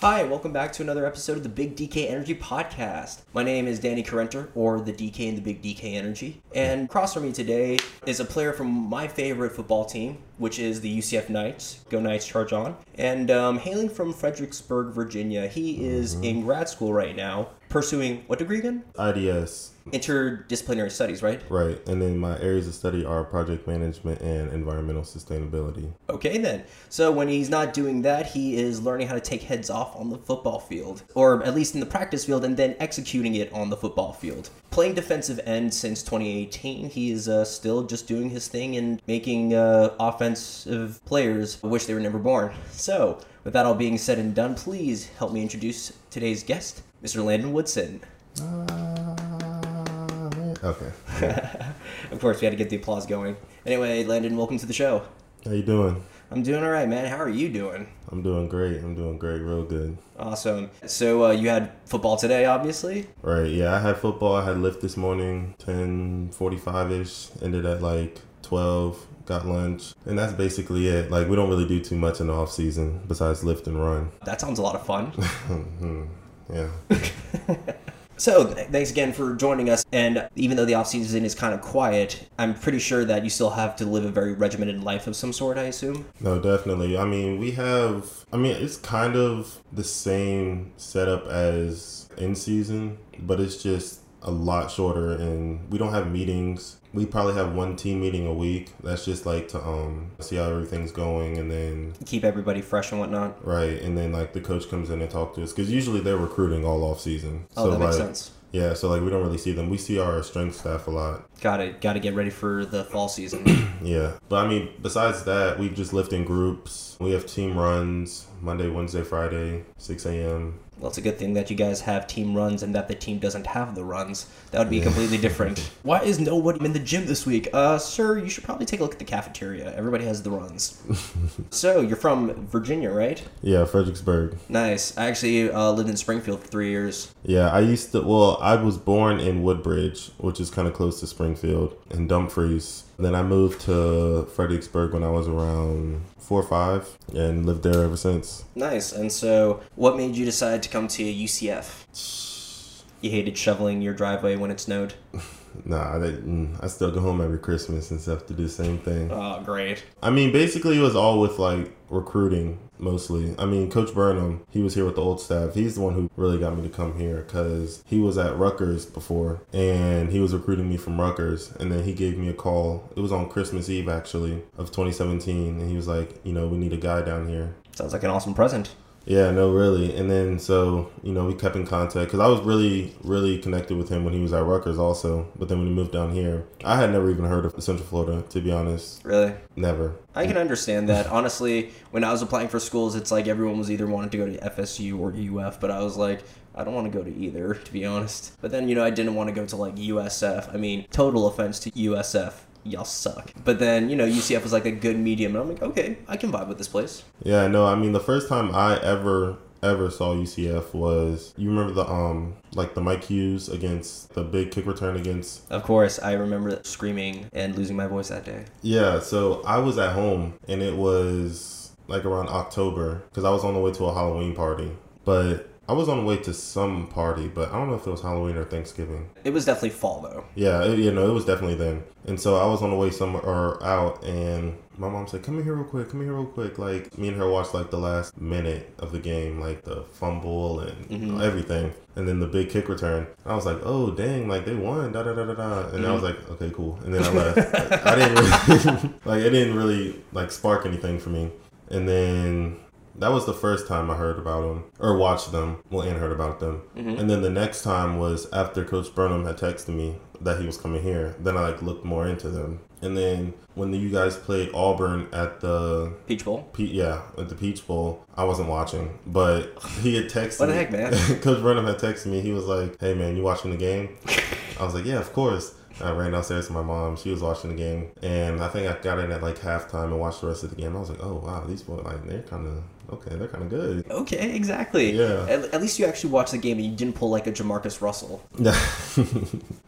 Hi, welcome back to another episode of the Big DK Energy Podcast. My name is Danny Carenter, or the DK in the Big DK Energy. And across from me today is a player from my favorite football team, which is the UCF Knights. Go Knights, charge on. And um, hailing from Fredericksburg, Virginia, he is in grad school right now, pursuing what degree again? IDS, Interdisciplinary studies, right? right. And then my areas of study are project management and environmental sustainability. Okay, then. So when he's not doing that, he is learning how to take heads off on the football field, or at least in the practice field, and then executing it on the football field. Playing defensive end since 2018, he is uh, still just doing his thing and making uh, offensive players wish they were never born. So, with that all being said and done, please help me introduce today's guest, Mr. Landon Woodson. Okay. Of course, we had to get the applause going. Anyway, Landon, welcome to the show. How you doing? I'm doing all right, man. How are you doing? I'm doing great. I'm doing great. Real good. Awesome. So uh, you had football today, obviously. Right. Yeah. I had football. I had lift this morning, 10:45 ish. Ended at like 12. Got lunch, and that's basically it. Like we don't really do too much in the off season besides lift and run. That sounds a lot of fun. Yeah. so th- thanks again for joining us. And even though the off season is kind of quiet, I'm pretty sure that you still have to live a very regimented life of some sort. I assume. No, definitely. I mean, we have. I mean, it's kind of the same setup as in season, but it's just a lot shorter, and we don't have meetings. We probably have one team meeting a week. That's just like to um see how everything's going, and then Keep everybody fresh and whatnot. right, and then like the coach comes in and talk to us because usually they're recruiting all off season. Oh, that makes like, sense. Yeah, so like we don't really see them. We see our strength staff a lot. Got to got to get ready for the fall season. Yeah, but I mean, besides that, we just lift in groups. We have team runs Monday, Wednesday, Friday, 6 a.m. well, it's a good thing that you guys have team runs and that the team doesn't have the runs. That would be completely different. Why is nobody in the gym this week? Uh, sir, you should probably take a look at the cafeteria. Everybody has the runs. so you're from Virginia, right? Yeah, Fredericksburg. Nice. I actually uh, lived in Springfield for three years. Yeah, I used to. Well, I was born in Woodbridge, which is kind of close to Springfield, and Dumfries. Then I moved to Fredericksburg when I was around four or five, and lived there ever since. Nice. And so, what made you decide to come to UCF? You hated shoveling your driveway when it snowed. Nah, I didn't. I still go home every Christmas and stuff to do the same thing. Oh, great. I mean, basically, it was all with like recruiting mostly. I mean, Coach Burnham, he was here with the old staff. He's the one who really got me to come here because he was at Rutgers before and he was recruiting me from Rutgers. And then he gave me a call. It was on Christmas Eve, actually, of 2017. And he was like, you know, we need a guy down here. Sounds like an awesome present. Yeah, no, really. And then so, you know, we kept in contact because I was really, really connected with him when he was at Rutgers also. But then when he moved down here, I had never even heard of Central Florida, to be honest. Really? Never. I can understand that. Honestly, when I was applying for schools, it's like everyone was either wanting to go to FSU or UF, but I was like, I don't want to go to either, to be honest. But then, you know, I didn't want to go to like USF. I mean, total offense to USF. Y'all suck. But then, you know, UCF was like a good medium, and I'm like, okay, I can vibe with this place. Yeah, no, I mean the first time I ever ever saw UCF was you remember the um like the Mike Hughes against the big kick return against Of course, I remember screaming and losing my voice that day. Yeah, so I was at home and it was like around October because I was on the way to a Halloween party. But I was on the way to some party, but I don't know if it was Halloween or Thanksgiving. It was definitely fall, though. Yeah, it, you know, it was definitely then. And so I was on the way somewhere or out, and my mom said, "Come in here real quick. Come in here real quick." Like me and her watched like the last minute of the game, like the fumble and mm-hmm. everything, and then the big kick return. I was like, "Oh dang! Like they won." Da da da da da. And I was mm-hmm. like, "Okay, cool." And then I left. Like, I didn't really, like it didn't really like spark anything for me. And then that was the first time I heard about them or watched them. Well, and heard about them. Mm-hmm. And then the next time was after Coach Burnham had texted me that he was coming here. Then I like looked more into them. And then when the, you guys played Auburn at the Peach Bowl. Pe- yeah at the Peach Bowl, I wasn't watching, but he had texted What the me. heck, man? Coach Burnham had texted me. He was like, "Hey man, you watching the game?" I was like, "Yeah, of course." I ran downstairs to my mom. She was watching the game, and I think I got in at like halftime and watched the rest of the game. I was like, oh wow, these boys like they're kind of okay. They're kind of good. Okay, exactly. Yeah. At, at least you actually watched the game and you didn't pull like a JaMarcus Russell.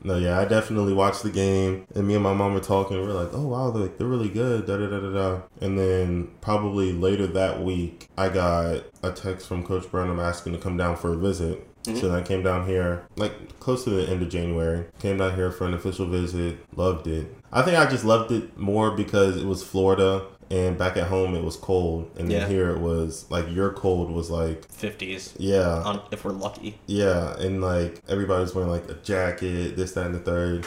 no, yeah, I definitely watched the game, and me and my mom were talking. We are like, "Oh wow, they're, they're really good." Da da da da da. And then probably later that week, I got a text from Coach Burnham asking to come down for a visit. Mm-hmm. So I came down here like close to the end of January. Came down here for an official visit. Loved it. I think I just loved it more because it was Florida and back at home it was cold and then yeah. here it was like your cold was like 50s yeah on, if we're lucky yeah and like everybody's wearing like a jacket this that and the third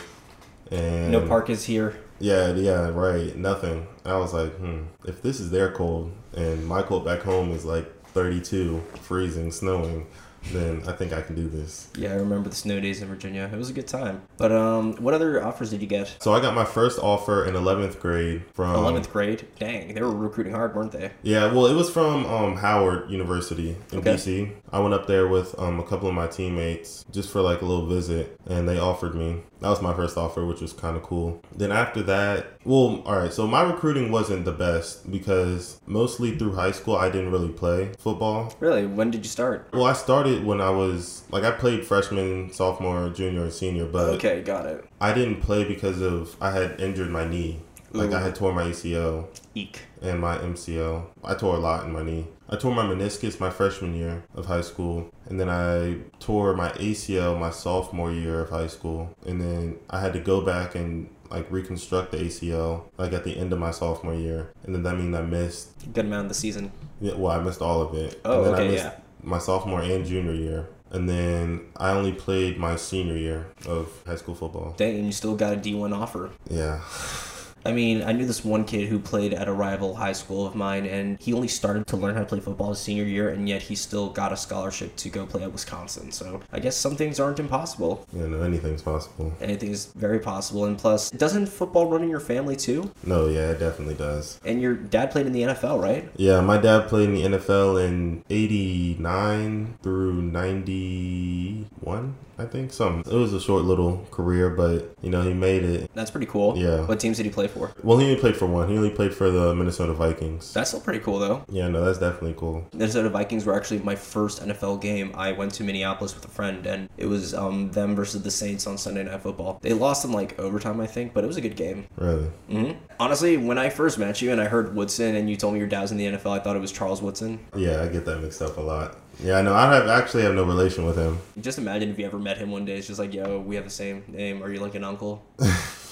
and no park is here yeah yeah right nothing i was like hmm if this is their cold and my cold back home is like 32 freezing snowing then I think I can do this. Yeah, I remember the snow days in Virginia. It was a good time. But um, what other offers did you get? So I got my first offer in 11th grade from 11th grade. Dang, they were recruiting hard, weren't they? Yeah, well, it was from um, Howard University in okay. DC. I went up there with um, a couple of my teammates just for like a little visit, and they offered me. That was my first offer, which was kind of cool. Then after that, well, all right. So my recruiting wasn't the best because mostly through high school I didn't really play football. Really? When did you start? Well, I started when I was like I played freshman, sophomore, junior, and senior, but okay, got it. I didn't play because of I had injured my knee. Like I had tore my ACL. Eek. And my MCL. I tore a lot in my knee. I tore my meniscus my freshman year of high school, and then I tore my ACL my sophomore year of high school, and then I had to go back and like reconstruct the ACL like at the end of my sophomore year, and then that means I missed good amount of the season. Yeah, well, I missed all of it. Oh, okay, yeah. My sophomore and junior year, and then I only played my senior year of high school football. Dang, you still got a D one offer. Yeah. I mean, I knew this one kid who played at a rival high school of mine, and he only started to learn how to play football his senior year, and yet he still got a scholarship to go play at Wisconsin. So I guess some things aren't impossible. Yeah, no, anything's possible. Anything's very possible, and plus, doesn't football run in your family too? No, yeah, it definitely does. And your dad played in the NFL, right? Yeah, my dad played in the NFL in '89 through '91. I think some. It was a short little career, but you know he made it. That's pretty cool. Yeah. What teams did he play for? Well, he only played for one. He only played for the Minnesota Vikings. That's still pretty cool, though. Yeah, no, that's definitely cool. Minnesota Vikings were actually my first NFL game. I went to Minneapolis with a friend, and it was um, them versus the Saints on Sunday Night Football. They lost in like overtime, I think, but it was a good game. Really? Mm-hmm. Honestly, when I first met you and I heard Woodson, and you told me your dad was in the NFL, I thought it was Charles Woodson. Yeah, I get that mixed up a lot. Yeah, no, I have actually have no relation with him. Just imagine if you ever met him one day. It's just like, yo, we have the same name. Are you like an uncle?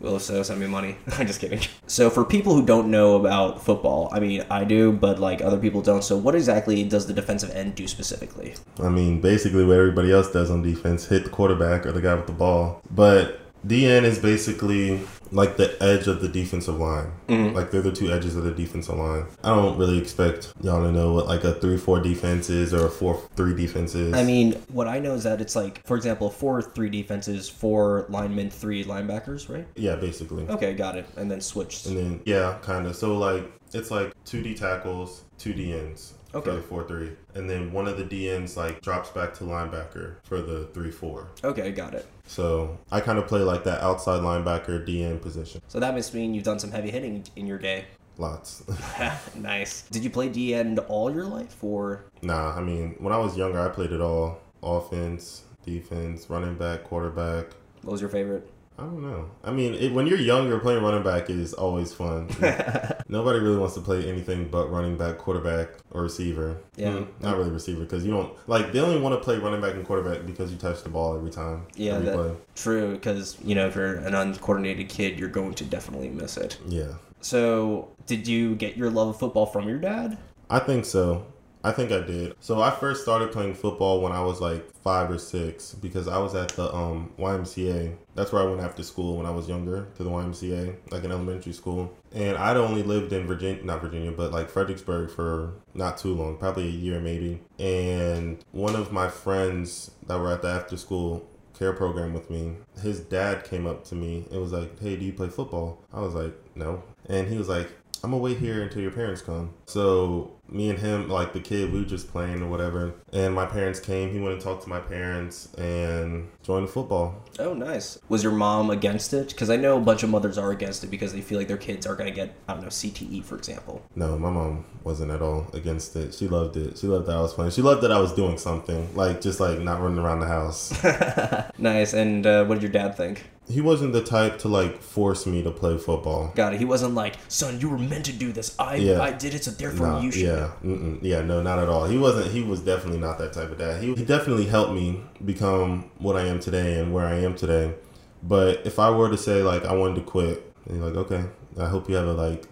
well, if so, send me money. I'm just kidding. So, for people who don't know about football, I mean, I do, but like other people don't. So, what exactly does the defensive end do specifically? I mean, basically what everybody else does on defense: hit the quarterback or the guy with the ball. But DN is basically like the edge of the defensive line. Mm-hmm. Like they're the two edges of the defensive line. I don't really expect y'all to know what like a three four defense is or a four three defense is. I mean, what I know is that it's like, for example, four three defenses, four linemen, three linebackers, right? Yeah, basically. Okay, got it. And then switched. And then yeah, kind of. So like it's like two D tackles, two D ends. Okay. For the four three, and then one of the DNs like drops back to linebacker for the three four. Okay, got it. So I kind of play like that outside linebacker DN position. So that must mean you've done some heavy hitting in your day. Lots. nice. Did you play DN all your life, or? Nah, I mean when I was younger, I played it all: offense, defense, running back, quarterback. What was your favorite? I don't know. I mean, it, when you're younger, playing running back is always fun. Nobody really wants to play anything but running back, quarterback, or receiver. Yeah. Mm, not really receiver because you don't like. They only want to play running back and quarterback because you touch the ball every time. Yeah, every that, true. Because you know, if you're an uncoordinated kid, you're going to definitely miss it. Yeah. So, did you get your love of football from your dad? I think so. I think I did. So I first started playing football when I was like five or six because I was at the um, YMCA. That's where I went after school when I was younger to the YMCA, like in elementary school. And I'd only lived in Virginia, not Virginia, but like Fredericksburg for not too long, probably a year maybe. And one of my friends that were at the after school care program with me, his dad came up to me and was like, Hey, do you play football? I was like, No. And he was like, I'm gonna wait here until your parents come. So me and him, like the kid, we were just playing or whatever. And my parents came. He went and talked to my parents and joined the football. Oh, nice. Was your mom against it? Because I know a bunch of mothers are against it because they feel like their kids are going to get, I don't know, CTE, for example. No, my mom wasn't at all against it. She loved it. She loved that I was playing. She loved that I was doing something, like just like not running around the house. nice. And uh, what did your dad think? He wasn't the type to like force me to play football. Got it. He wasn't like, son, you were meant to do this. I Yeah. I did it, so therefore Nah, you should. yeah, mm-mm, yeah, no, not at all. He wasn't. He was definitely not that type of dad. He, he definitely helped me become what I am today and where I am today. But if I were to say like I wanted to quit, and you're like, okay, I hope you have a like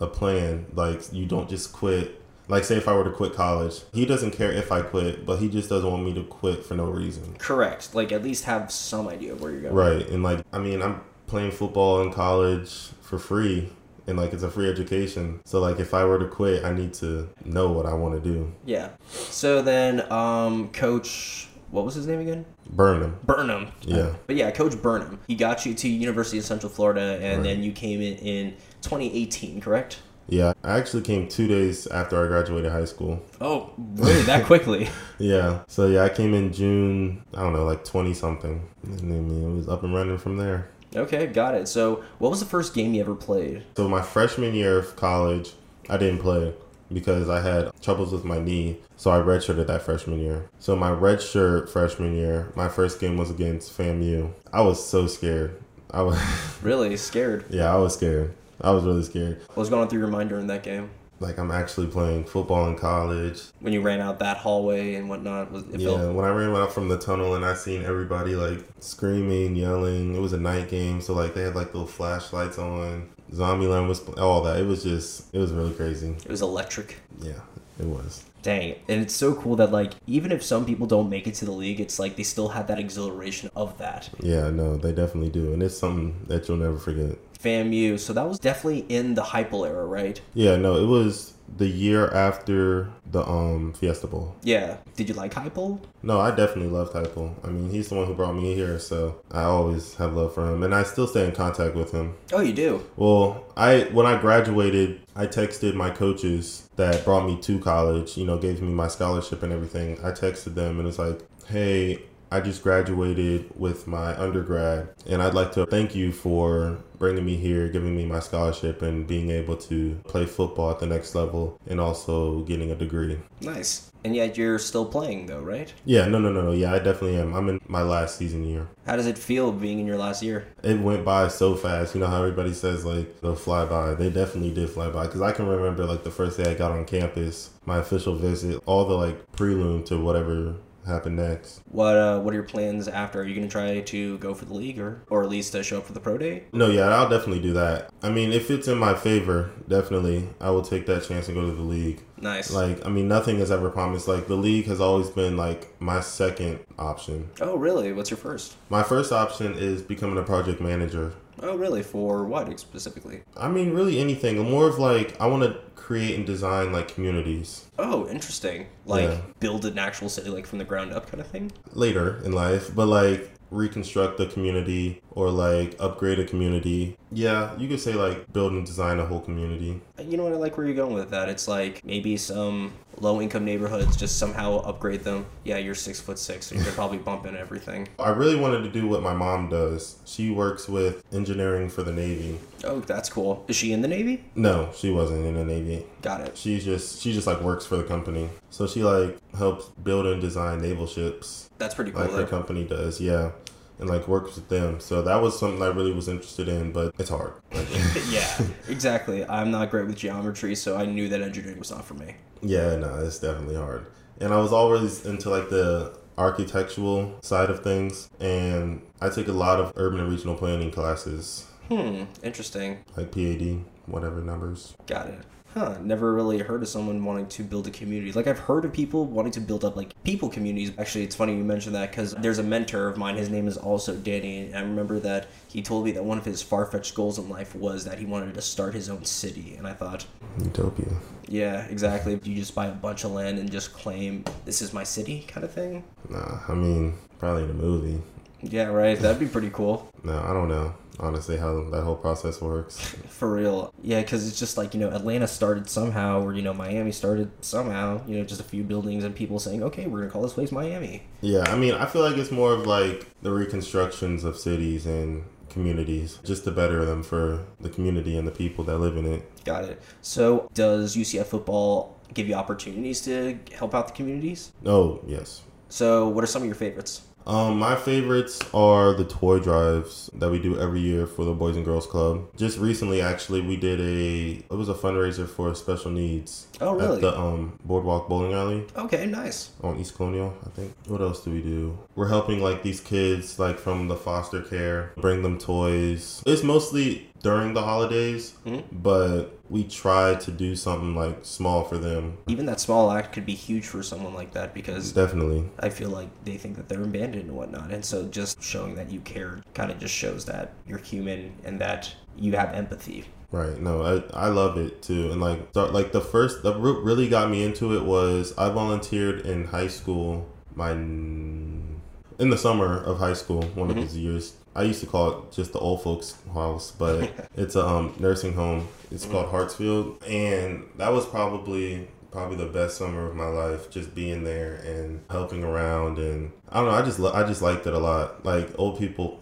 a plan. Like you don't just quit. Like say if I were to quit college, he doesn't care if I quit, but he just doesn't want me to quit for no reason. Correct. Like at least have some idea of where you're going. Right. And like I mean, I'm playing football in college for free and like it's a free education. So like if I were to quit, I need to know what I want to do. Yeah. So then, um, Coach, what was his name again? Burn them. Burnham. Yeah. But yeah, Coach Burnham. He got you to University of Central Florida, and Right. then you came in in 2018, correct? Yeah. I actually came 2 days after I graduated high school. Oh, really? That quickly? Yeah. So yeah, I came in June, I don't know, like 20 something. And then it was up and running from there. Okay, got it. So, what was the first game you ever played? So my freshman year of college, I didn't play because I had troubles with my knee. So I redshirted that freshman year. So my redshirt freshman year, my first game was against FAMU. I was so scared. I was, Really scared. yeah, I was scared. I was really scared. What was going through your mind during that game? Like I'm actually playing football in college. When you ran out that hallway and whatnot? Was it Yeah, felt when I ran out from the tunnel and I seen everybody like screaming, yelling. It was a night game, so like they had like little flashlights on. Zombieland was all that. It was just, it was really crazy. it was electric. Yeah, it was. Dang. And it's so cool that like even if some people don't make it to the league, it's like they still have that exhilaration of that. Yeah, no, they definitely do, and it's something that you'll never forget. FAMU. So that was definitely in the Heupel era, right? Yeah, no, it was the year after the um Fiesta Bowl. Yeah. Did you like Heupel? No, I definitely loved Heupel. I mean, he's the one who brought me here, so I always have love for him, and I still stay in contact with him. Oh, you do. Well, I when I graduated, I texted my coaches that brought me to college. You know, gave me my scholarship and everything. I texted them and it's like, hey. I just graduated with my undergrad, and I'd like to thank you for bringing me here, giving me my scholarship, and being able to play football at the next level, and also getting a degree. Nice. And yet you're still playing though, right? Yeah, no, no, no, no. Yeah, I definitely am. I'm in my last season year. How does it feel being in your last year? It went by so fast. You know how everybody says like they'll fly by. They definitely did fly by because I can remember like the first day I got on campus, my official visit, all the like prelude to whatever happened next. What uh, what are your plans after? Are you gonna try to go for the league or or at least to show up for the pro day? No, yeah, I'll definitely do that. I mean, if it's in my favor, definitely I will take that chance and go to the league. Nice. Like, I mean, nothing is ever promised. Like the league has always been like my second option. oh, really? What's your first? My first option is becoming a project manager. Oh, really? For what specifically? I mean, really anything. More of like I want to create and design like communities Oh, interesting. Like Yeah. build an actual city like from the ground up kind of thing. later in life, but like reconstruct the community or like upgrade a community. Yeah, you could say like build and design a whole community. Uh, you know what? I like where you're going with that. It's like maybe some low income neighborhoods just somehow upgrade them. Yeah, you're six foot six, so you could probably bump in everything. I really wanted to do what my mom does. She works with engineering for the Navy. Oh, that's cool. Is she in the Navy? No, she wasn't in the Navy. Got it. She's just she just like works for the company. So she like helps build and design naval ships That's pretty cool. like her company does. Yeah. And like works with them. So that was something I really was interested in, but it's hard. Yeah, exactly. I'm not great with geometry, so I knew that engineering was not for me. Yeah, no, it's definitely hard. And I was always into like the architectural side of things, and I took a lot of urban and regional planning classes, Hmm, interesting. like PAD, whatever numbers. Got it. Huh, never really heard of someone wanting to build a community. Like, I've heard of people wanting to build up, like, people communities. Actually, it's funny you mentioned that because there's a mentor of mine. His name is also Danny. And I remember that he told me that one of his far fetched goals in life was that he wanted to start his own city. And I thought, Utopia. yeah, exactly. Do you just buy a bunch of land and just claim, this is my city kind of thing. Nah, I mean, probably in a movie. Yeah, right. That'd be pretty cool. No, I don't know honestly how that whole process works. For real. Yeah, because it's just like, you know, Atlanta started somehow, or, you know, Miami started somehow, you know, just a few buildings and people saying, okay, we're going to call this place Miami. Yeah, I mean, I feel like it's more of like the reconstructions of cities and communities just to better them for the community and the people that live in it. Got it. So, does UCF football give you opportunities to help out the communities? Oh, yes. So, what are some of your favorites? Um, my favorites are the toy drives that we do every year for the Boys and Girls Club. Just recently, actually, we did a it was a fundraiser for special needs. Oh, really? At the um Boardwalk Bowling Alley. Okay, nice. On East Colonial, I think. What else do we do? We're helping like these kids like from the foster care, bring them toys. It's mostly during the holidays, mm-hmm. but we try to do something like small for them. Even that small act could be huge for someone like that because definitely, I feel like they think that they're abandoned and whatnot, and so just showing that you care kind of just shows that you're human and that you have empathy. Right. No, I, I love it too. And like start, like the first that really got me into it was I volunteered in high school my in the summer of high school, one mm-hmm. of those years I used to call it just the old folks house, but it's a um, nursing home. It's called Hartsfield, and that was probably probably the best summer of my life. Just being there and helping around, and I don't know. I just I just liked it a lot. Like old people,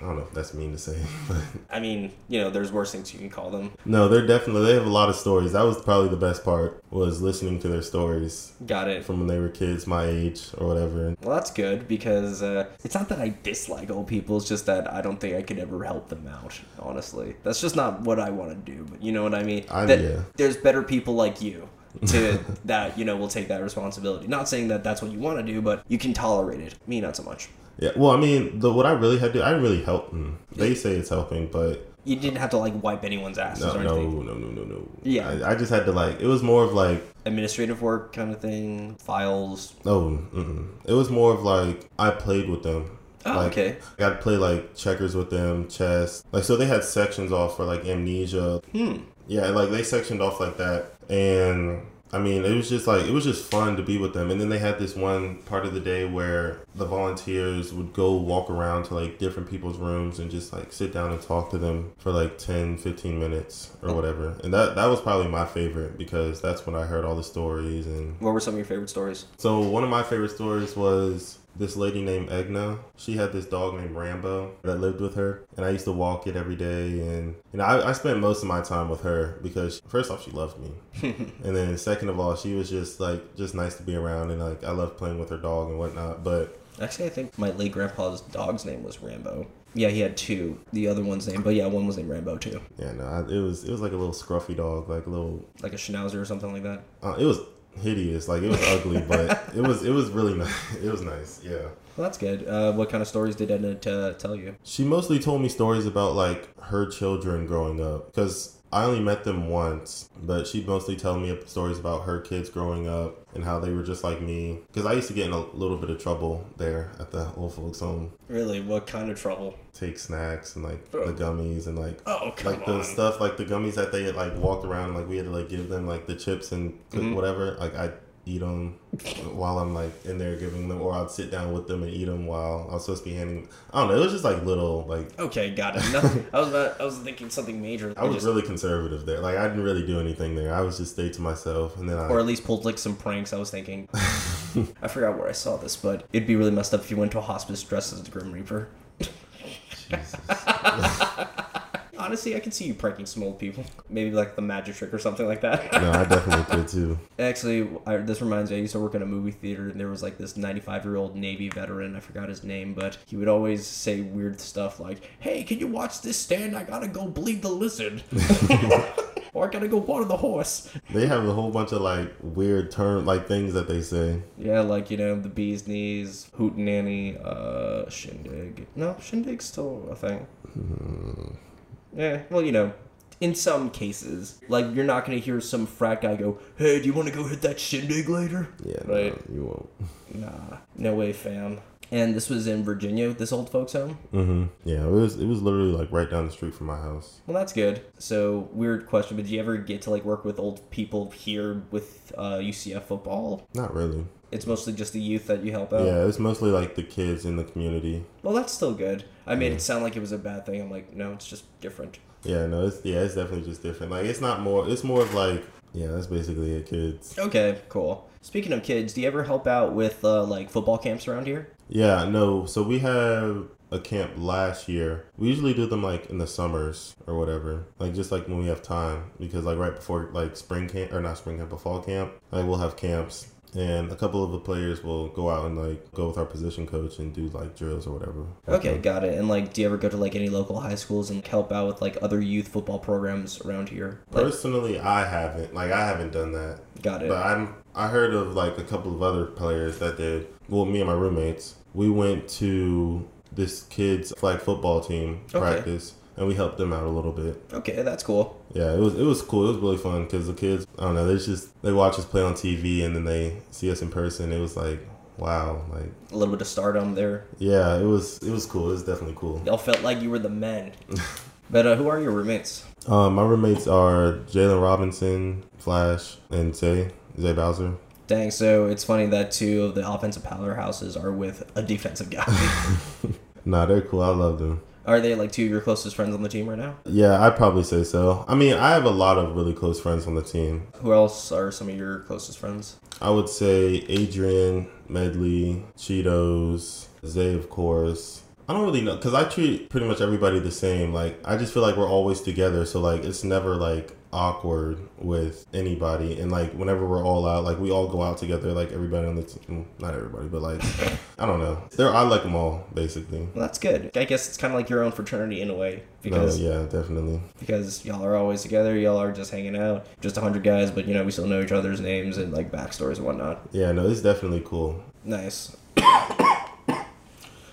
I don't know if that's mean to say, but I mean, you know, there's worse things you can call them. No, they're definitely they have a lot of stories. That was probably the best part was listening to their stories. Got it. From when they were kids, my age or whatever. Well, that's good because uh, it's not that I dislike old people. It's just that I don't think I could ever help them out. Honestly, that's just not what I want to do. But you know what I mean. I, that yeah. There's better people like you to that you know will take that responsibility. Not saying that that's what you want to do, but you can tolerate it. Me, not so much. Yeah, well, I mean, the what I really had to, I really helped them. They say it's helping, but you didn't have to like wipe anyone's asses no, or anything. No, no, no, no, no. Yeah, I, I, just had to like. It was more of like administrative work kind of thing, files. Oh, mm-mm. it was more of like I played with them. Oh, like, okay. I got to play like checkers with them, chess. Like so, they had sections off for like amnesia. Hmm. Yeah, like they sectioned off like that, and I mean, it was just like it was just fun to be with them. And then they had this one part of the day where the volunteers would go walk around to like different people's rooms and just like sit down and talk to them for like 10, 15 minutes or whatever. And that that was probably my favorite because that's when I heard all the stories and What were some of your favorite stories? So, one of my favorite stories was this lady named Edna. She had this dog named Rambo that lived with her, and I used to walk it every day. And you know, I, I spent most of my time with her because first off, she loved me, and then second of all, she was just like just nice to be around, and like I loved playing with her dog and whatnot. But actually, I think my late grandpa's dog's name was Rambo. Yeah, he had two. The other one's name, but yeah, one was named Rambo too. Yeah, no, I, it was it was like a little scruffy dog, like a little like a Schnauzer or something like that. Uh, it was hideous. Like it was ugly, but it was it was really nice. It was nice. Yeah. Well, that's good. Uh, what kind of stories did Edna t- tell you? She mostly told me stories about like her children growing up because I only met them once, but she'd mostly tell me stories about her kids growing up and how they were just like me. Because I used to get in a little bit of trouble there at the old folks' home. Really? What kind of trouble? Take snacks and like oh. the gummies and like oh come like on. the stuff like the gummies that they had like walked around like we had to like give them like the chips and mm-hmm. whatever. Like I eat them while I'm like in there giving them, or I'd sit down with them and eat them while I was supposed to be handing. I don't know. It was just like little like. Okay, got it. No, I was about, I was thinking something major. I was just, really conservative there. Like I didn't really do anything there. I was just stay to myself, and then I. Or at least pulled like some pranks. I was thinking. I forgot where I saw this, but it'd be really messed up if you went to a hospice dressed as a Grim Reaper. Jesus honestly, I can see you pranking some old people. Maybe like the magic trick or something like that. no, I definitely could too. Actually, I, this reminds me. I used to work in a movie theater, and there was like this 95 year old Navy veteran. I forgot his name, but he would always say weird stuff like, "Hey, can you watch this stand? I gotta go bleed the lizard." or I gotta go water the horse. They have a whole bunch of like weird term like things that they say. Yeah, like you know the bee's knees, hootenanny, uh, shindig. No, shindig's still a thing. Mm-hmm. Yeah, well, you know, in some cases, like you're not gonna hear some frat guy go, "Hey, do you want to go hit that shindig later?" Yeah, right. No, you won't. Nah, no way, fam. And this was in Virginia, this old folks home. Mm-hmm. Yeah, it was it was literally like right down the street from my house. Well, that's good. So, weird question, but did you ever get to like work with old people here with uh, UCF football? Not really. It's mostly just the youth that you help out. Yeah, it's mostly like the kids in the community. Well, that's still good. I made it sound like it was a bad thing. I'm like, no, it's just different. Yeah, no, it's yeah, it's definitely just different. Like it's not more. It's more of like yeah, that's basically it, kids. Okay, cool. Speaking of kids, do you ever help out with uh, like football camps around here? Yeah, no. So we have a camp last year. We usually do them like in the summers or whatever, like just like when we have time, because like right before like spring camp or not spring camp, but fall camp, like we'll have camps. And a couple of the players will go out and like go with our position coach and do like drills or whatever. Okay, got it. And like, do you ever go to like any local high schools and help out with like other youth football programs around here? Like, Personally, I haven't. Like I haven't done that. got it. But I'm I heard of like a couple of other players that did. Well, me and my roommates, we went to this kid's flag football team Okay. practice, and we helped them out a little bit. Okay, that's cool. Yeah, it was it was cool. It was really fun because the kids, I don't know, they just they watch us play on TV and then they see us in person. It was like, wow, like A little bit of stardom there. yeah, it was it was cool. It was definitely cool. Y'all felt like you were the men. but uh, who are your roommates? Um, my roommates are Jaylon Robinson, Flash, and Zay Zay Bowser. Dang, so it's funny that two of the offensive powerhouses are with a defensive guy. Nah, they're cool. I love them. Are they like two of your closest friends on the team right now? Yeah, I'd probably say so. I mean, I have a lot of really close friends on the team. Who else are some of your closest friends? I would say Adrian, Medley, Cheetos, Zay, of course. I don't really know because I treat pretty much everybody the same. Like, I just feel like we're always together. So, like, it's never like awkward with anybody. And, like, whenever we're all out, like, we all go out together. Like, everybody on the team, not everybody, but like, I don't know. They're, I like them all, basically. Well, that's good. I guess it's kind of like your own fraternity in a way No, because yeah, definitely. because y'all are always together. Y'all are just hanging out, just a hundred guys, but you know we still know each other's names and like backstories and whatnot. Yeah, no, it's definitely cool. Nice.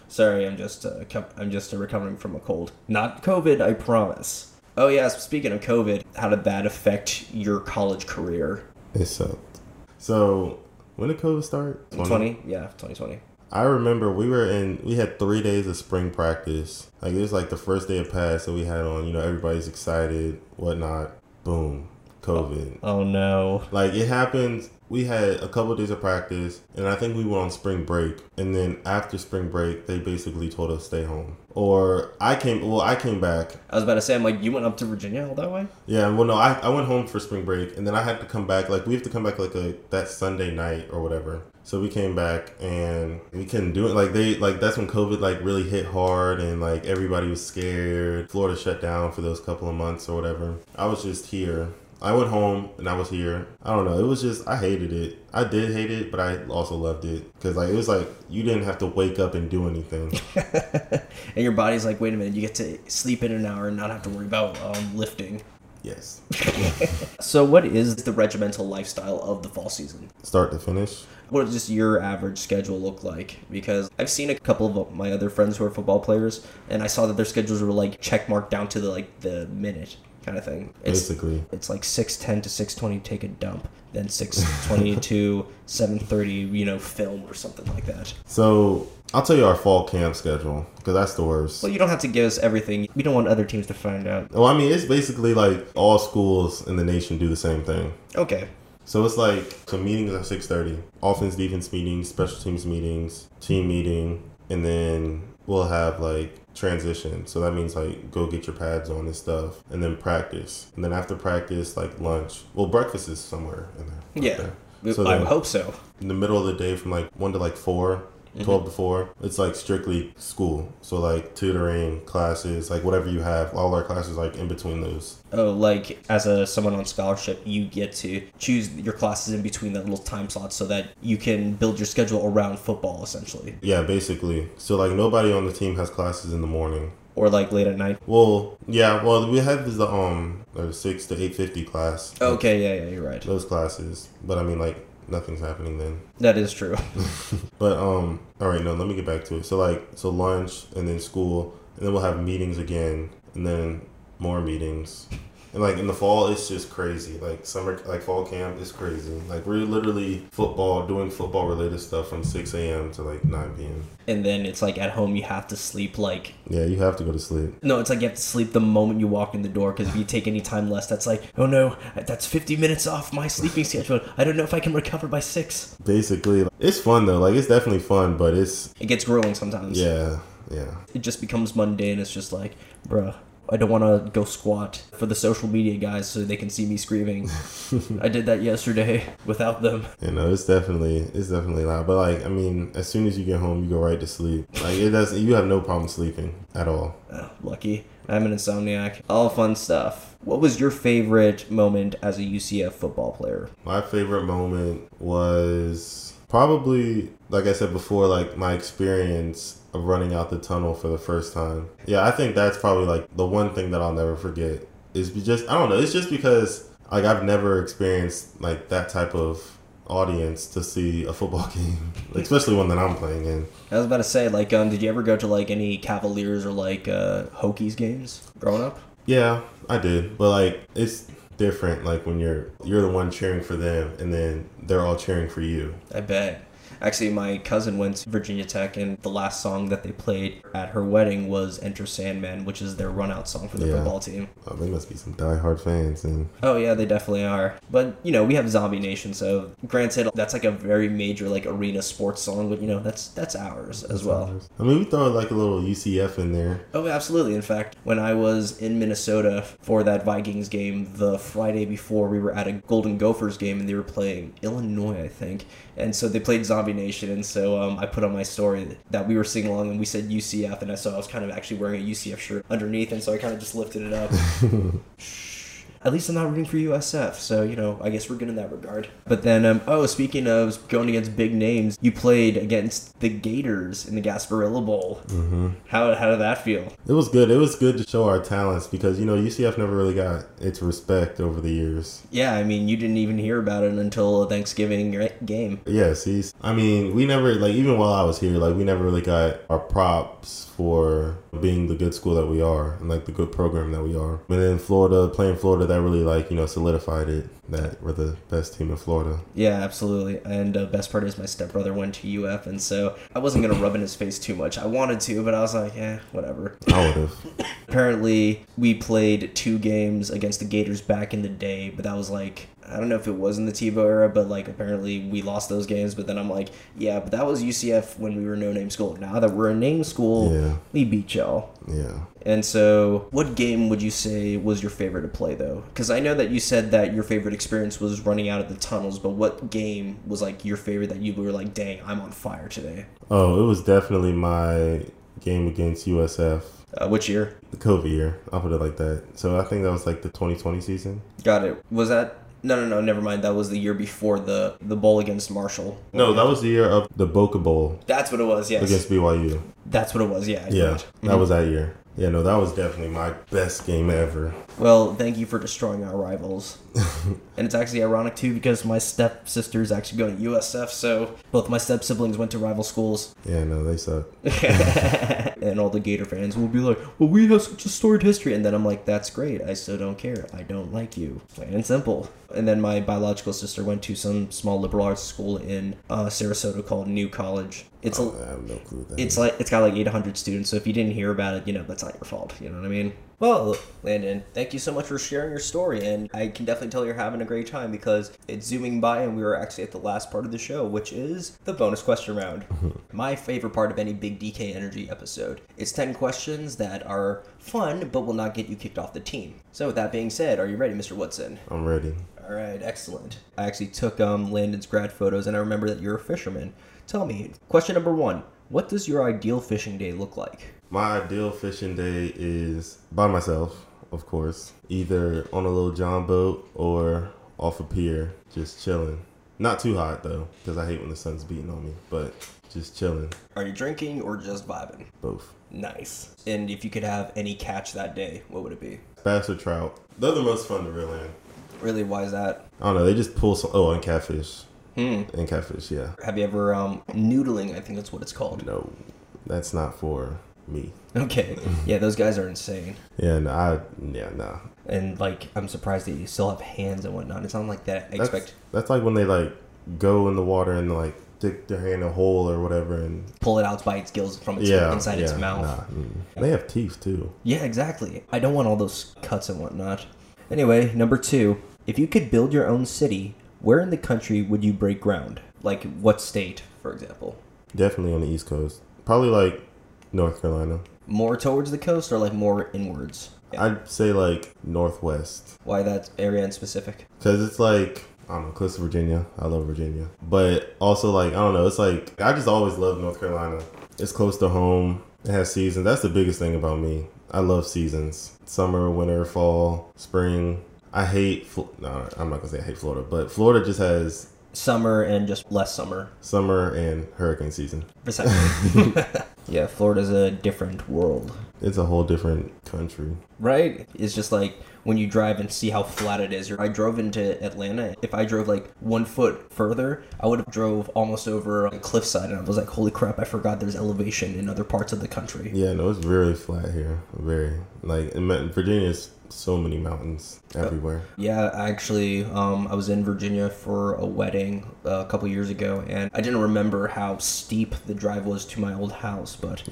Sorry, I'm just uh, I'm just recovering from a cold. Not COVID, I promise. Oh yeah, speaking of COVID, how did that affect your college career? It sucked. So, when did COVID start? 20? Yeah, 2020. I remember we were in, we had three days of spring practice. Like, it was like the first day of pass that we had on, you know, everybody's excited, whatnot. Boom, COVID. Oh no. Like, it happened, we had a couple of days of practice, and I think we went on spring break. And then after spring break, they basically told us stay home. Or I came, well, I came back. I was about to say, I'm like, you went up to Virginia all that way? Yeah, well, no, I, I went home for spring break, and then I had to come back. Like, we have to come back like a that Sunday night or whatever. So we came back and we couldn't do it. Like they like that's when COVID like really hit hard and like everybody was scared. Florida shut down for those couple of months or whatever. I was just here. I went home and I was here. I don't know. It was just I hated it. I did hate it, but I also loved it because like it was like you didn't have to wake up and do anything. and your body's like, wait a minute, you get to sleep in an hour and not have to worry about um, lifting. yes, So, what is the regimental lifestyle of the fall season? start to finish. What does just your average schedule look like? Because I've seen a couple of my other friends who are football players, and I saw that their schedules were like check marked down to the like the minute kind of thing. It's Basically, it's like six ten to six twenty take a dump, then six twenty to seven thirty you know film or something like that. so I'll tell you our fall camp schedule because that's the worst. Well, you don't have to give us everything. We don't want other teams to find out. Well, I mean, it's basically like all schools in the nation do the same thing. Okay. So it's like so meetings at six thirty, offense defense meetings, special teams meetings, team meeting, and then we'll have like transition. So that means like go get your pads on and stuff, and then practice, and then after practice like lunch. Well, breakfast is somewhere in there. right Yeah. there. So I then hope so. in the middle of the day from like one to like 4 12 to 4 it's like strictly school. So like tutoring classes like whatever you have all our classes like in between those. Oh, like as a someone on scholarship, you get to choose your classes in between the little time slots so that you can build your schedule around football, essentially, yeah basically. So like nobody on the team has classes in the morning. Or like late at night. well yeah well we have the um uh, 6 to 850 class. Okay, yeah, yeah, you're right. those classes. But i mean like nothing's happening then That is true. But um, all right, no, let me get back to it. So like, so lunch and then school, and then we'll have meetings again, and then more meetings, And like in the fall, it's just crazy. Like summer, like fall camp is crazy. Like we're literally football, doing football related stuff from 6 a.m. to like 9 p.m. And then it's like at home you have to sleep like Yeah, you have to go to sleep. no, it's like you have to sleep the moment you walk in the door because if you take any time less, that's like oh no, that's 50 minutes off my sleeping schedule. I don't know if I can recover by six. Basically, it's fun though. Like it's definitely fun, but it's It gets grueling sometimes. yeah, yeah. It just becomes mundane. It's just like, bruh, I don't want to go squat for the social media guys so they can see me screaming. I did that yesterday without them. You know, it's definitely it's definitely loud. But like, I mean, as soon as you get home, you go right to sleep. Like it does. You have no problem sleeping at all. Oh, lucky. I'm an insomniac. All fun stuff. What was your favorite moment as a UCF football player? My favorite moment was probably, like I said before, like my experience of running out the tunnel for the first time. Yeah, I think that's probably like the one thing that I'll never forget. Is just I don't know. It's just because like I've never experienced like that type of audience to see a football game, especially one that I'm playing in. I was about to say, like, um, did you ever go to like any Cavaliers or like uh, Hokies games growing up? Yeah, I did, but like it's different. Like when you're you're the one cheering for them, and then they're all cheering for you. I bet. Actually, my cousin went to Virginia Tech, and the last song that they played at her wedding was "Enter Sandman," which is their run-out song for the Yeah. football team. Oh, they must be some diehard fans, and Oh yeah, they definitely are. But you know, we have Zombie Nation, so granted, that's like a very major like arena sports song, but you know, that's that's ours as well. I mean, we throw like a little UCF in there. Oh, absolutely. In fact, when I was in Minnesota for that Vikings game, the Friday before, we were at a Golden Gophers game and they were playing Illinois, I think. And so they played Zombie Nation, and so um, I put on my story that we were singing along and we said UCF, and I saw I was kind of actually wearing a UCF shirt underneath, and so I kind of just lifted it up. At least I'm not rooting for USF, so you know I guess we're good in that regard. But then, um, oh, speaking of going against big names, you played against the Gators in the Gasparilla Bowl. Mm-hmm. How how did that feel? It was good. It was good to show our talents because you know UCF never really got its respect over the years. Yeah, I mean, you didn't even hear about it until a Thanksgiving game. Yeah, see, I mean, we never like even while I was here, like we never really got our props for being the good school that we are and like the good program that we are. And then Florida, playing Florida, that really like you know solidified it that we're the best team in Florida. Yeah, absolutely. And uh, best part is my stepbrother went to UF, and so I wasn't gonna rub in his face too much. I wanted to, but I was like, yeah, whatever. I would have. Apparently, we played two games against the Gators back in the day, but that was like. I don't know if it was in the Tebow era, but like apparently we lost those games. But then I'm like, yeah, but that was UCF when we were no name school. Now that we're a name school, Yeah. we beat y'all. yeah. And so, what game would you say was your favorite to play, though? Because I know that you said that your favorite experience was running out of the tunnels, but what game was like your favorite that you were like, dang, I'm on fire today? Oh, it was definitely my game against USF. Uh, which year? The COVID year, I'll put it like that. So I think that was like the 2020 season. Got it. Was that? No, no, no. Never mind. That was the year before the the bowl against Marshall. No, that was the year of the Boca Bowl That's what it was. Yes, against BYU. that's what it was. Yeah. I Yeah, that was that year. Yeah, no, that was definitely my best game ever. Well, thank you for destroying our rivals. and it's actually ironic too because my stepsister is actually going to USF, so both my step siblings went to rival schools. Yeah, no, they suck. and all the Gator fans will be like, "Well, we have such a storied history," and then I'm like, "That's great. I still don't care. I don't like you." Plain and simple. And then my biological sister went to some small liberal arts school in uh, Sarasota called New College. It's a, I have no clue. It's is. like it's got like 800 students. So if you didn't hear about it, you know that's not your fault. You know what I mean? Well, Landon, thank you so much for sharing your story, and I can definitely tell you're having a great time because it's zooming by, and we were actually at the last part of the show, which is the bonus question round. My favorite part of any Big DK Energy episode. It's 10 questions that are fun, but will not get you kicked off the team. So with that being said, are you ready, Mr. Woodson? I'm ready. All right, excellent. I actually took um, Landon's grad photos, and I remember that you're a fisherman. Tell me, question number one: What does your ideal fishing day look like? My ideal fishing day is by myself, of course, either on a little John boat or off a pier, just chilling. Not too hot though, because I hate when the sun's beating on me, but just chilling. Are you drinking or just vibing? Both. Nice. And if you could have any catch that day, what would it be? Bass or trout. They're the most fun to reel in. Really, why is that? I don't know, they just pull some. Oh, and catfish. Hmm. And catfish, yeah. Have you ever um noodling? I think that's what it's called. No, that's not for me. Okay. Yeah, those guys are insane. Yeah, no, I, yeah, nah. And like, I'm surprised that you still have hands and whatnot. It's not like that. I That's, expect that's like when they like go in the water and like stick their hand in a hole or whatever and pull it out by its gills from its yeah inside yeah, its mouth. nah, mm. They have teeth too. Yeah, exactly. I don't want all those cuts and whatnot. Anyway, number two, if you could build your own city, where in the country would you break ground? Like what state, for example? Definitely on the East Coast. Probably like North Carolina. More towards the coast or like more inwards? Yeah. I'd say like Northwest. Why that area in specific? Because it's like, I don't know, close to Virginia. I love Virginia. But also, like, I don't know, it's like, I just always loved North Carolina. It's close to home, it has seasons. That's the biggest thing about me. I love seasons summer, winter, fall, spring. I hate, Fl- no, I'm not gonna say I hate Florida, but Florida just has Summer and just less summer. summer and hurricane season. Precisely. yeah, Florida's a different world. It's a whole different country. Right? It's just like when you drive and see how flat it is. I drove into Atlanta. If I drove like one foot further, I would have drove almost over a cliffside, and I was like, "Holy crap! I forgot there's elevation in other parts of the country." Yeah, no, it's very flat here. Very like in Virginia's so many mountains everywhere. Yeah, actually, um, I was in Virginia for a wedding uh, a couple years ago, and I didn't remember how steep the drive was to my old house, but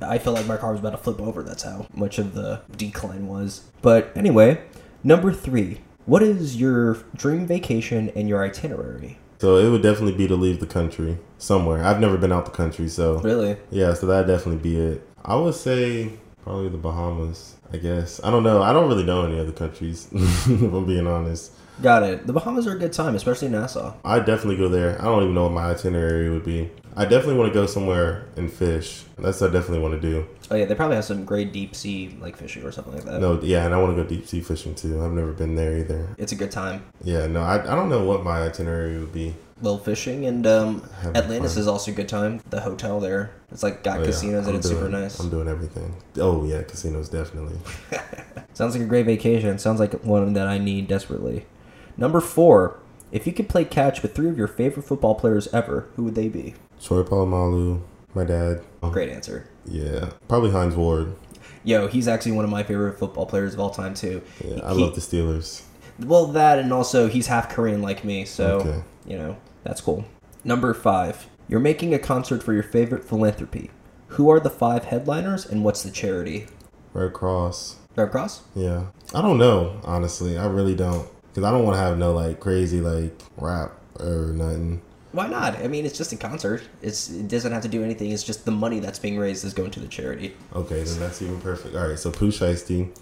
I felt like my car was about to flip over. That's how much of the decline was. But anyway, number three. What is your dream vacation and your itinerary? So it would definitely be to leave the country somewhere. I've never been out the country, so Really? yeah, so that'd definitely be it. I would say probably the Bahamas. I guess I don't know. I don't really know any other countries. if I'm being honest, Got it. The Bahamas are a good time, especially Nassau. I definitely go there. I don't even know what my itinerary would be. I definitely want to go somewhere and fish. That's what I definitely want to do. Oh yeah, they probably have some great deep sea like fishing or something like that. No, yeah, and I want to go deep sea fishing too. I've never been there either. It's a good time. Yeah, no, I, I don't know what my itinerary would be. Well, fishing and um, Having Atlantis fun. is also a good time. The hotel there, it's like got Oh, yeah, casinos and it's super nice. I'm doing everything. Oh yeah, casinos definitely. Sounds like a great vacation. Sounds like one that I need desperately. Number four, if you could play catch with three of your favorite football players ever, who would they be? Troy Polamalu, my dad. Great answer. Yeah, probably Hines Ward. Yo, he's actually one of my favorite football players of all time too. Yeah, I love the Steelers. Well, that and also he's half Korean like me, so Okay. you know that's cool. Number five, you're making a concert for your favorite philanthropy. Who are the five headliners and what's the charity? Red Cross. Red Cross. Yeah, I don't know. Honestly, I really don't, because I don't want to have no like crazy like rap or nothing. Why not? I mean, it's just a concert. It's it doesn't have to do anything. It's just the money that's being raised is going to the charity. Okay, then that's even perfect. All right, so Pooh Shiesty,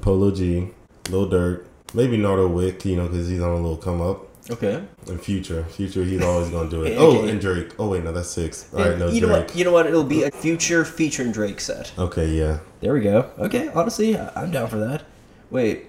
Polo G, Lil Durk, maybe Nardo Wick, you know, because he's on a little come up. Okay. And Future, Future, he's always gonna do it. Oh, okay. Oh, and Drake. Oh wait, no, that's six. All right, no you know Drake. what? You know what? It'll be a future featuring Drake set. Okay, yeah. There we go. Okay, honestly, I'm down for that. Wait,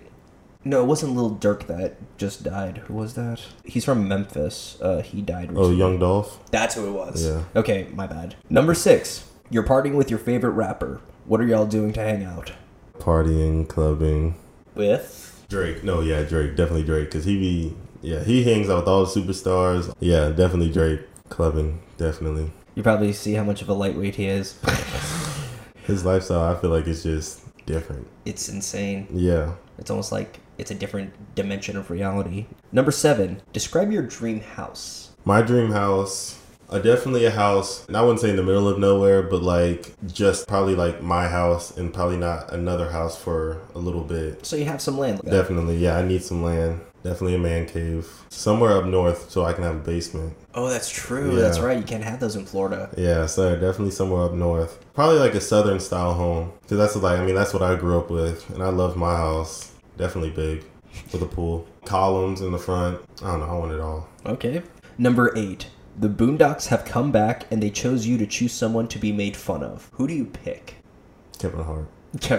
no, it wasn't Lil Durk that just died. Who was that? He's from Memphis. Uh, he died. Oh. Young Dolph. That's who it was. Yeah. Okay, my bad. Number six. You're partying with your favorite rapper. What are y'all doing to hang out? Partying, clubbing. With. Drake. No, yeah, Drake. Definitely Drake. Because he be, yeah, he hangs out with all the superstars. Yeah, definitely Drake. Clubbing. Definitely. You probably see how much of a lightweight he is. His lifestyle, I feel like it's just different. it's insane. Yeah. It's almost like it's a different dimension of reality. Number seven. Describe your dream house. My dream house, uh, definitely a house, and I wouldn't say in the middle of nowhere, but like just probably like my house and probably not another house for a little bit. So you have some land. Definitely, yeah, I need some land. Definitely a man cave. Somewhere up north so I can have a basement. Oh, that's true. Yeah. That's right. You can't have those in Florida. Yeah, so definitely somewhere up north. Probably like a southern style home. Because that's like, I mean, that's what I grew up with. And I love my house. Definitely big. With a pool. Columns in the front. I don't know, I want it all. Okay. Number eight. The Boondocks have come back and they chose you to choose someone to be made fun of. Who do you pick? Kevin Hart.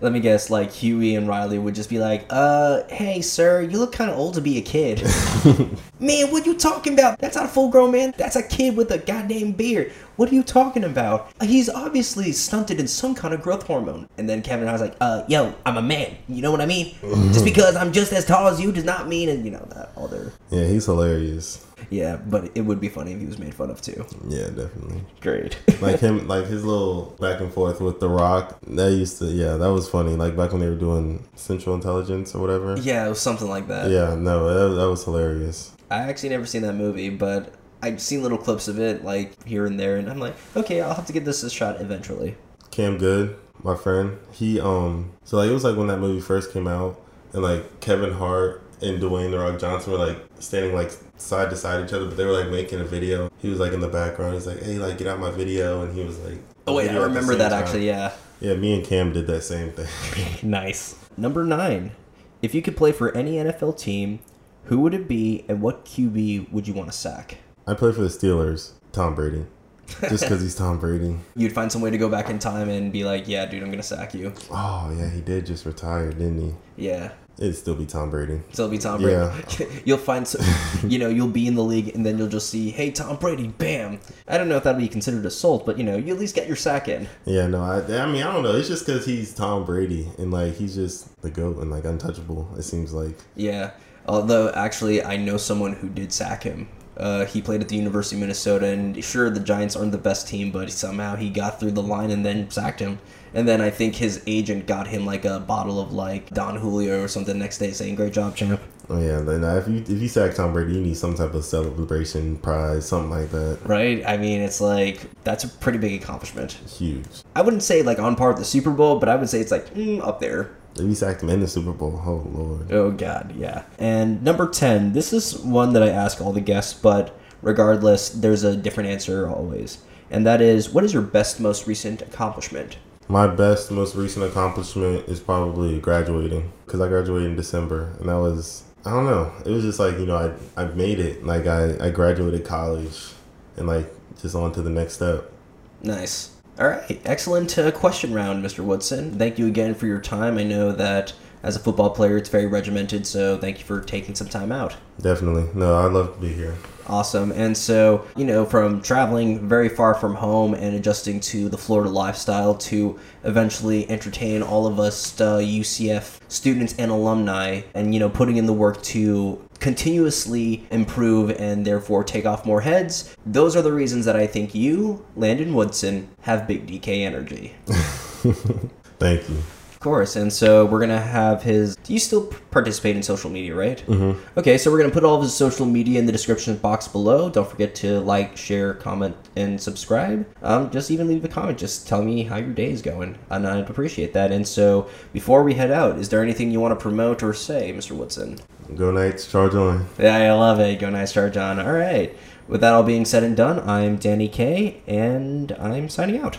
Let me guess, like Huey and Riley would just be like, uh, hey, sir, you look kind of old to be a kid. man, what are you talking about? That's not a full grown man. That's a kid with a goddamn beard. What are you talking about? He's obviously stunted in some kind of growth hormone. And then Kevin Hart's like, uh, yo, I'm a man. You know what I mean? just because I'm just as tall as you does not mean, and you know, that other. Yeah, he's hilarious. Yeah, but it would be funny if he was made fun of too. Yeah, definitely. Great. Like him, like his little back and forth with The Rock. That used to, yeah, that was funny. Like back when they were doing Central Intelligence or whatever. yeah, it was something like that. Yeah, no, that, that was hilarious. I actually never seen that movie, but I've seen little clips of it like here and there, and I'm like, okay, I'll have to give this a shot eventually. Cam Good, my friend, he um, so like it was like when that movie first came out, and like Kevin Hart and Dwayne the Rock Johnson were like standing like side to side each other, but they were like making a video. He was like in the background. He's like, "Hey, like get out my video," and he was like, Oh wait, I remember that time. actually. Yeah. Yeah, me and Cam did that same thing. Nice. Number nine. If you could play for any NFL team, who would it be, and what QB would you want to sack? I play for the Steelers, Tom Brady, just because he's Tom Brady. You'd find some way to go back in time and be like, yeah, dude, I'm gonna sack you. Oh yeah, he did just retire, didn't he? Yeah. It'd still be Tom Brady. Still be Tom Brady. Yeah. you'll find, some, you know, you'll be in the league, and then you'll just see, hey, Tom Brady, bam. I don't know if that'd be considered assault, but you know, you at least get your sack in. Yeah, no, I, I mean, I don't know. It's just because he's Tom Brady and like he's just the goat and like untouchable. It seems like. Yeah. Although, actually, I know someone who did sack him. Uh, he played at the University of Minnesota, and sure, the Giants aren't the best team, but somehow he got through the line and then sacked him. And then I think his agent got him like a bottle of like Don Julio or something next day, saying "Great job, champ." Oh yeah, then if you if you sack Tom Brady, you need some type of celebration prize, something like that. Right? I mean, it's like that's a pretty big accomplishment. Huge. I wouldn't say like on par with the Super Bowl, but I would say it's like mm, up there. You sacked him in the Super Bowl, oh lord. Oh God, yeah. And number ten, this is one that I ask all the guests, but regardless, there's a different answer always. And that is, what is your best, most recent accomplishment? My best, most recent accomplishment is probably graduating because I graduated in December, and that was I don't know. It was just like you know I I made it. Like I I graduated college, and like just on to the next step. Nice. All right, excellent uh, question round, Mr. Woodson. Thank you again for your time. I know that as a football player, it's very regimented, so thank you for taking some time out. Definitely. No, I'd love to be here. Awesome. And so, you know, from traveling very far from home and adjusting to the Florida lifestyle to eventually entertain all of us uh, UCF students and alumni and, you know, putting in the work to continuously improve and therefore take off more heads, those are the reasons that I think you, Landon Woodson, have big DK energy. Thank you. Of course, and so we're gonna have his. Do you still participate in social media, right? Mm-hmm. Okay, so we're gonna put all of his social media in the description box below. Don't forget to like, share, comment, and subscribe. Um, just even leave a comment. Just tell me how your day is going, and I'd appreciate that. And so, before we head out, is there anything you want to promote or say, Mr. Woodson? Go Knights, charge on. Yeah, I love it. Go nice, charge on. All right. With that all being said and done, I'm Danny K, and I'm signing out.